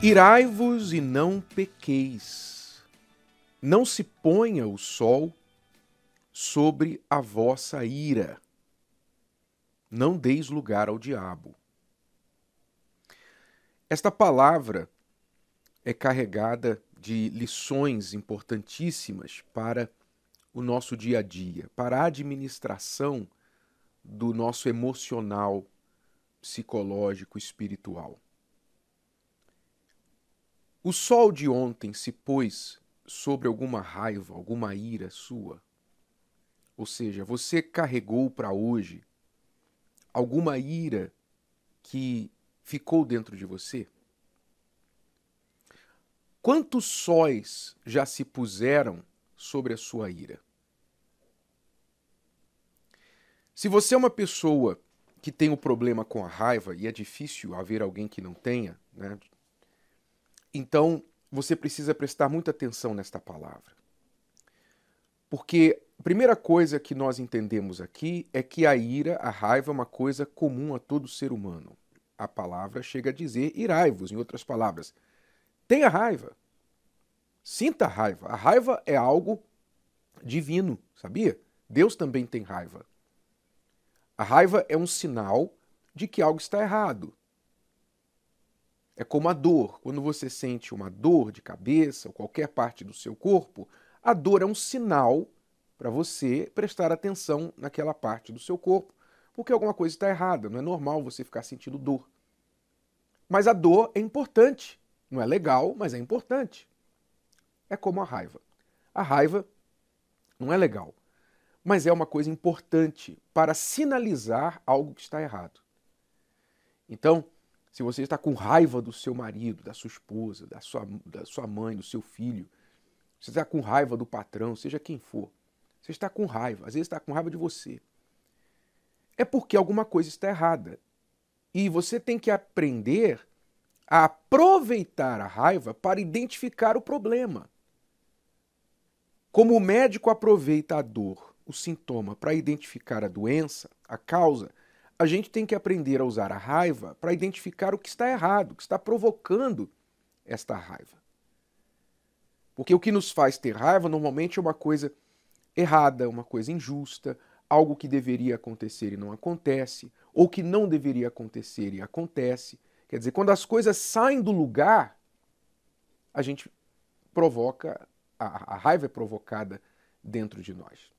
Irai-vos e não pequeis. Não se ponha o sol sobre a vossa ira. Não deis lugar ao diabo. Esta palavra é carregada de lições importantíssimas para o nosso dia a dia, para a administração do nosso emocional, psicológico, espiritual. O sol de ontem se pôs sobre alguma raiva, alguma ira sua. Ou seja, você carregou para hoje alguma ira que ficou dentro de você? Quantos sóis já se puseram sobre a sua ira? Se você é uma pessoa que tem o um problema com a raiva, e é difícil haver alguém que não tenha, né? Então, você precisa prestar muita atenção nesta palavra. Porque a primeira coisa que nós entendemos aqui é que a ira, a raiva, é uma coisa comum a todo ser humano. A palavra chega a dizer irai-vos, em outras palavras. Tenha raiva. Sinta raiva. A raiva é algo divino, sabia? Deus também tem raiva. A raiva é um sinal de que algo está errado. É como a dor. Quando você sente uma dor de cabeça ou qualquer parte do seu corpo, a dor é um sinal para você prestar atenção naquela parte do seu corpo, porque alguma coisa está errada. Não é normal você ficar sentindo dor. Mas a dor é importante. Não é legal, mas é importante. É como a raiva. A raiva não é legal, mas é uma coisa importante para sinalizar algo que está errado. Então, se você está com raiva do seu marido, da sua esposa, da sua, da sua mãe, do seu filho, você está com raiva do patrão, seja quem for, você está com raiva, às vezes está com raiva de você. É porque alguma coisa está errada. E você tem que aprender a aproveitar a raiva para identificar o problema. Como o médico aproveita a dor, o sintoma, para identificar a doença, a causa, a gente tem que aprender a usar a raiva para identificar o que está errado, o que está provocando esta raiva. Porque o que nos faz ter raiva normalmente é uma coisa errada, uma coisa injusta, algo que deveria acontecer e não acontece, ou que não deveria acontecer e acontece. Quer dizer, quando as coisas saem do lugar, a gente provoca, a, a raiva é provocada dentro de nós.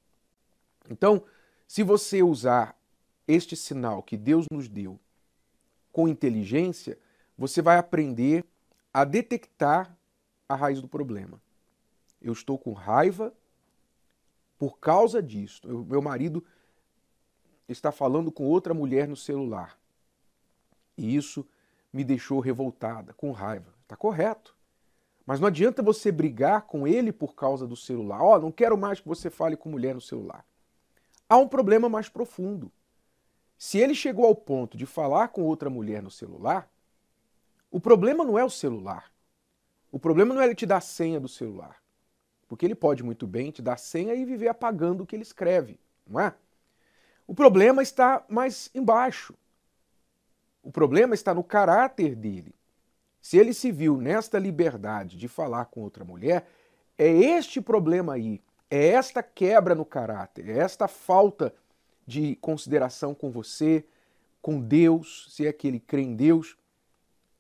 Então, se você usar este sinal que Deus nos deu com inteligência, você vai aprender a detectar a raiz do problema. Eu estou com raiva por causa disso. Eu, meu marido está falando com outra mulher no celular. E isso me deixou revoltada, com raiva. Está correto. Mas não adianta você brigar com ele por causa do celular. Ó, oh, não quero mais que você fale com mulher no celular. Há um problema mais profundo. Se ele chegou ao ponto de falar com outra mulher no celular, o problema não é o celular. O problema não é ele te dar a senha do celular. Porque ele pode muito bem te dar a senha e viver apagando o que ele escreve, não é? O problema está mais embaixo. O problema está no caráter dele. Se ele se viu nesta liberdade de falar com outra mulher, é este problema aí, é esta quebra no caráter, é esta falta de consideração com você, com Deus, se é que ele crê em Deus,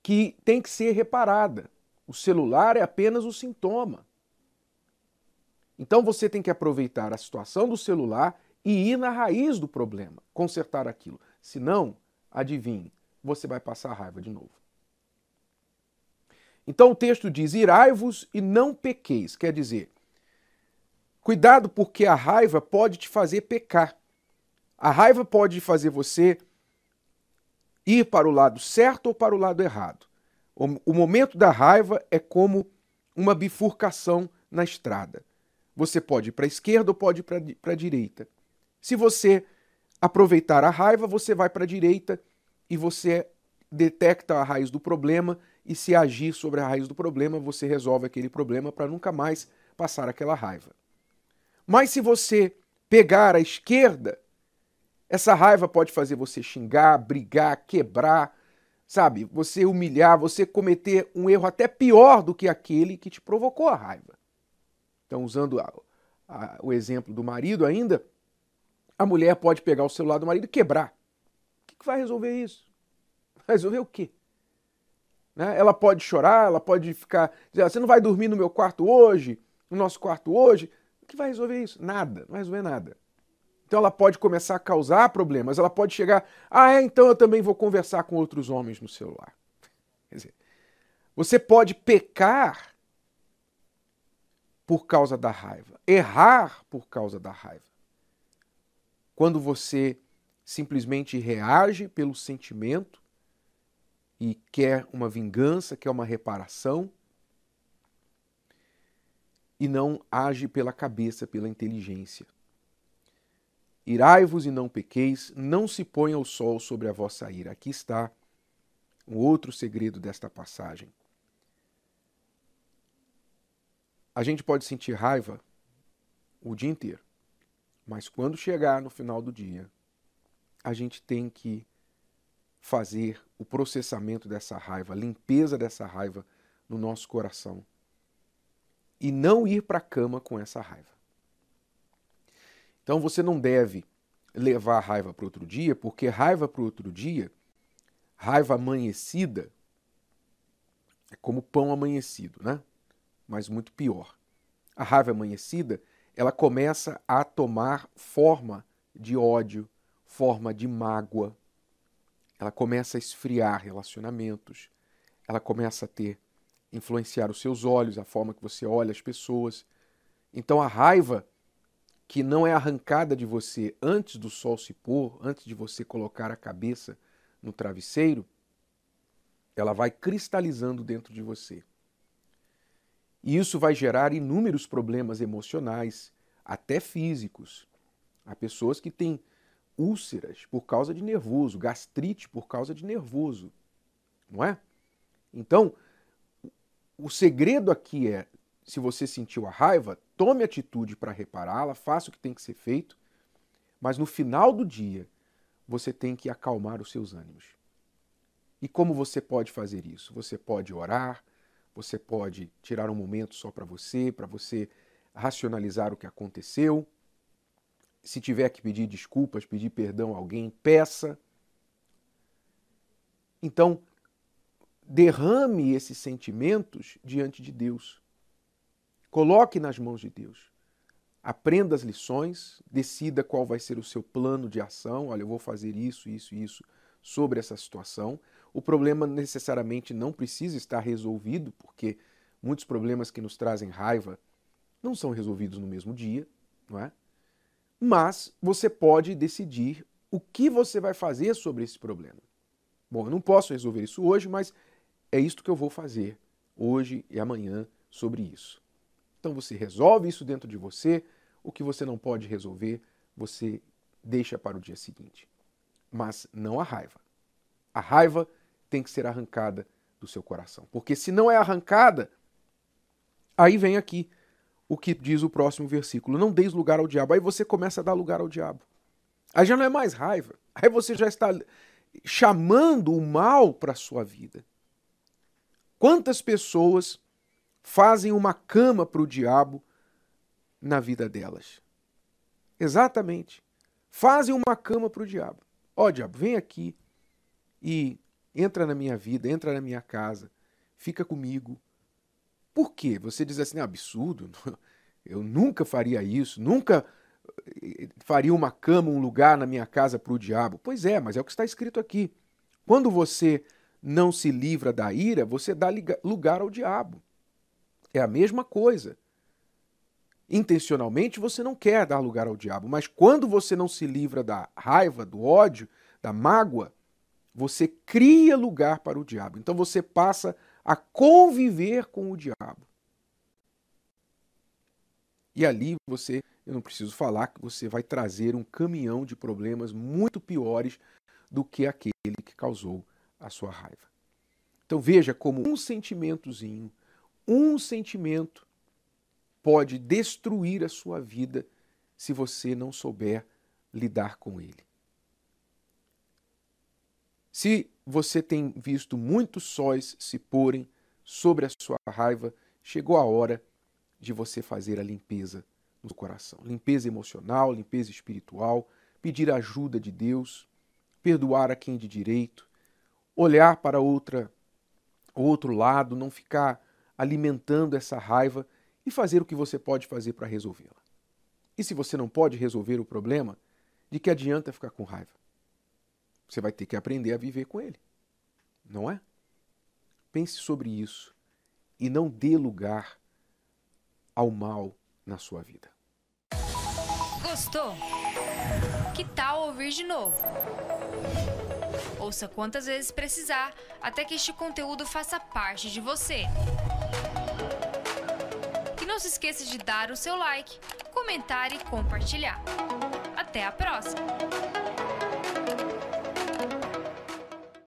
que tem que ser reparada. O celular é apenas o sintoma. Então você tem que aproveitar a situação do celular e ir na raiz do problema, consertar aquilo. Senão, adivinhe, você vai passar raiva de novo. Então o texto diz: irai-vos e não pequeis. Quer dizer, cuidado porque a raiva pode te fazer pecar. A raiva pode fazer você ir para o lado certo ou para o lado errado. O, momento da raiva é como uma bifurcação na estrada. Você pode ir para a esquerda ou pode ir para a direita. Se você aproveitar a raiva, você vai para a direita e você detecta a raiz do problema e se agir sobre a raiz do problema, você resolve aquele problema para nunca mais passar aquela raiva. Mas se você pegar a esquerda, essa raiva pode fazer você xingar, brigar, quebrar, sabe, você humilhar, você cometer um erro até pior do que aquele que te provocou a raiva. Então, usando a, a, o exemplo do marido ainda, a mulher pode pegar o celular do marido e quebrar. O que, que vai resolver isso? Vai resolver o quê? Né? Ela pode chorar, ela pode ficar. Dizer, ah, você não vai dormir no meu quarto hoje, no nosso quarto hoje. O que vai resolver isso? Nada, não vai resolver nada. Então ela pode começar a causar problemas, ela pode chegar, ah, é, então eu também vou conversar com outros homens no celular. Quer dizer, você pode pecar por causa da raiva, errar por causa da raiva. Quando você simplesmente reage pelo sentimento e quer uma vingança, quer uma reparação, e não age pela cabeça, pela inteligência. Irai-vos e não pequeis, não se ponha o sol sobre a vossa ira. Aqui está um outro segredo desta passagem. A gente pode sentir raiva o dia inteiro, mas quando chegar no final do dia, a gente tem que fazer o processamento dessa raiva, a limpeza dessa raiva no nosso coração e não ir para a cama com essa raiva. Então você não deve levar a raiva para outro dia, porque raiva para outro dia, raiva amanhecida, é como pão amanhecido, né? Mas muito pior. A raiva amanhecida, ela começa a tomar forma de ódio, forma de mágoa, ela começa a esfriar relacionamentos, ela começa a ter influenciar os seus olhos, a forma que você olha as pessoas. Então a raiva que não é arrancada de você antes do sol se pôr, antes de você colocar a cabeça no travesseiro, ela vai cristalizando dentro de você. E isso vai gerar inúmeros problemas emocionais, até físicos. Há pessoas que têm úlceras por causa de nervoso, gastrite por causa de nervoso, não é? Então, o segredo aqui é, se você sentiu a raiva, tome atitude para repará-la, faça o que tem que ser feito, mas no final do dia, você tem que acalmar os seus ânimos. E como você pode fazer isso? Você pode orar, você pode tirar um momento só para você, para você racionalizar o que aconteceu, se tiver que pedir desculpas, pedir perdão a alguém, peça. Então, derrame esses sentimentos diante de Deus. Coloque nas mãos de Deus. Aprenda as lições, decida qual vai ser o seu plano de ação. Olha, eu vou fazer isso, isso, isso sobre essa situação. O problema necessariamente não precisa estar resolvido, porque muitos problemas que nos trazem raiva não são resolvidos no mesmo dia, não é? mas você pode decidir o que você vai fazer sobre esse problema. Bom, eu não posso resolver isso hoje, mas é isto que eu vou fazer hoje e amanhã sobre isso. Então você resolve isso dentro de você, o que você não pode resolver, você deixa para o dia seguinte. Mas não a raiva. A raiva tem que ser arrancada do seu coração. Porque se não é arrancada, aí vem aqui o que diz o próximo versículo: Não deis lugar ao diabo. Aí você começa a dar lugar ao diabo. Aí já não é mais raiva. Aí você já está chamando o mal para a sua vida. Quantas pessoas fazem uma cama para o diabo na vida delas? Exatamente. Fazem uma cama para o diabo. Ó, oh, diabo, vem aqui e entra na minha vida, entra na minha casa, fica comigo, por quê? Você diz assim, é absurdo, eu nunca faria isso, nunca eh, faria uma cama, um lugar na minha casa para o diabo. Pois é, mas é o que está escrito aqui. Quando você não se livra da ira, você dá lugar ao diabo. É a mesma coisa. Intencionalmente você não quer dar lugar ao diabo, mas quando você não se livra da raiva, do ódio, da mágoa, você cria lugar para o diabo. Então você passa a conviver com o diabo. E ali você, eu não preciso falar que você vai trazer um caminhão de problemas muito piores do que aquele que causou a sua raiva. Então veja como um sentimentozinho, um sentimento pode destruir a sua vida se você não souber lidar com ele. Se você tem visto muitos sóis se porem sobre a sua raiva, chegou a hora de você fazer a limpeza no coração. Limpeza emocional, limpeza espiritual, pedir ajuda de Deus, perdoar a quem de direito, olhar para outra outro lado, não ficar alimentando essa raiva e fazer o que você pode fazer para resolvê-la. E se você não pode resolver o problema, de que adianta ficar com raiva? Você vai ter que aprender a viver com ele. Não é? Pense sobre isso e não dê lugar ao mal na sua vida. Gostou? Que tal ouvir de novo? Ouça quantas vezes precisar até que este conteúdo faça parte de você. Não se esqueça de dar o seu like, comentar e compartilhar. Até a próxima!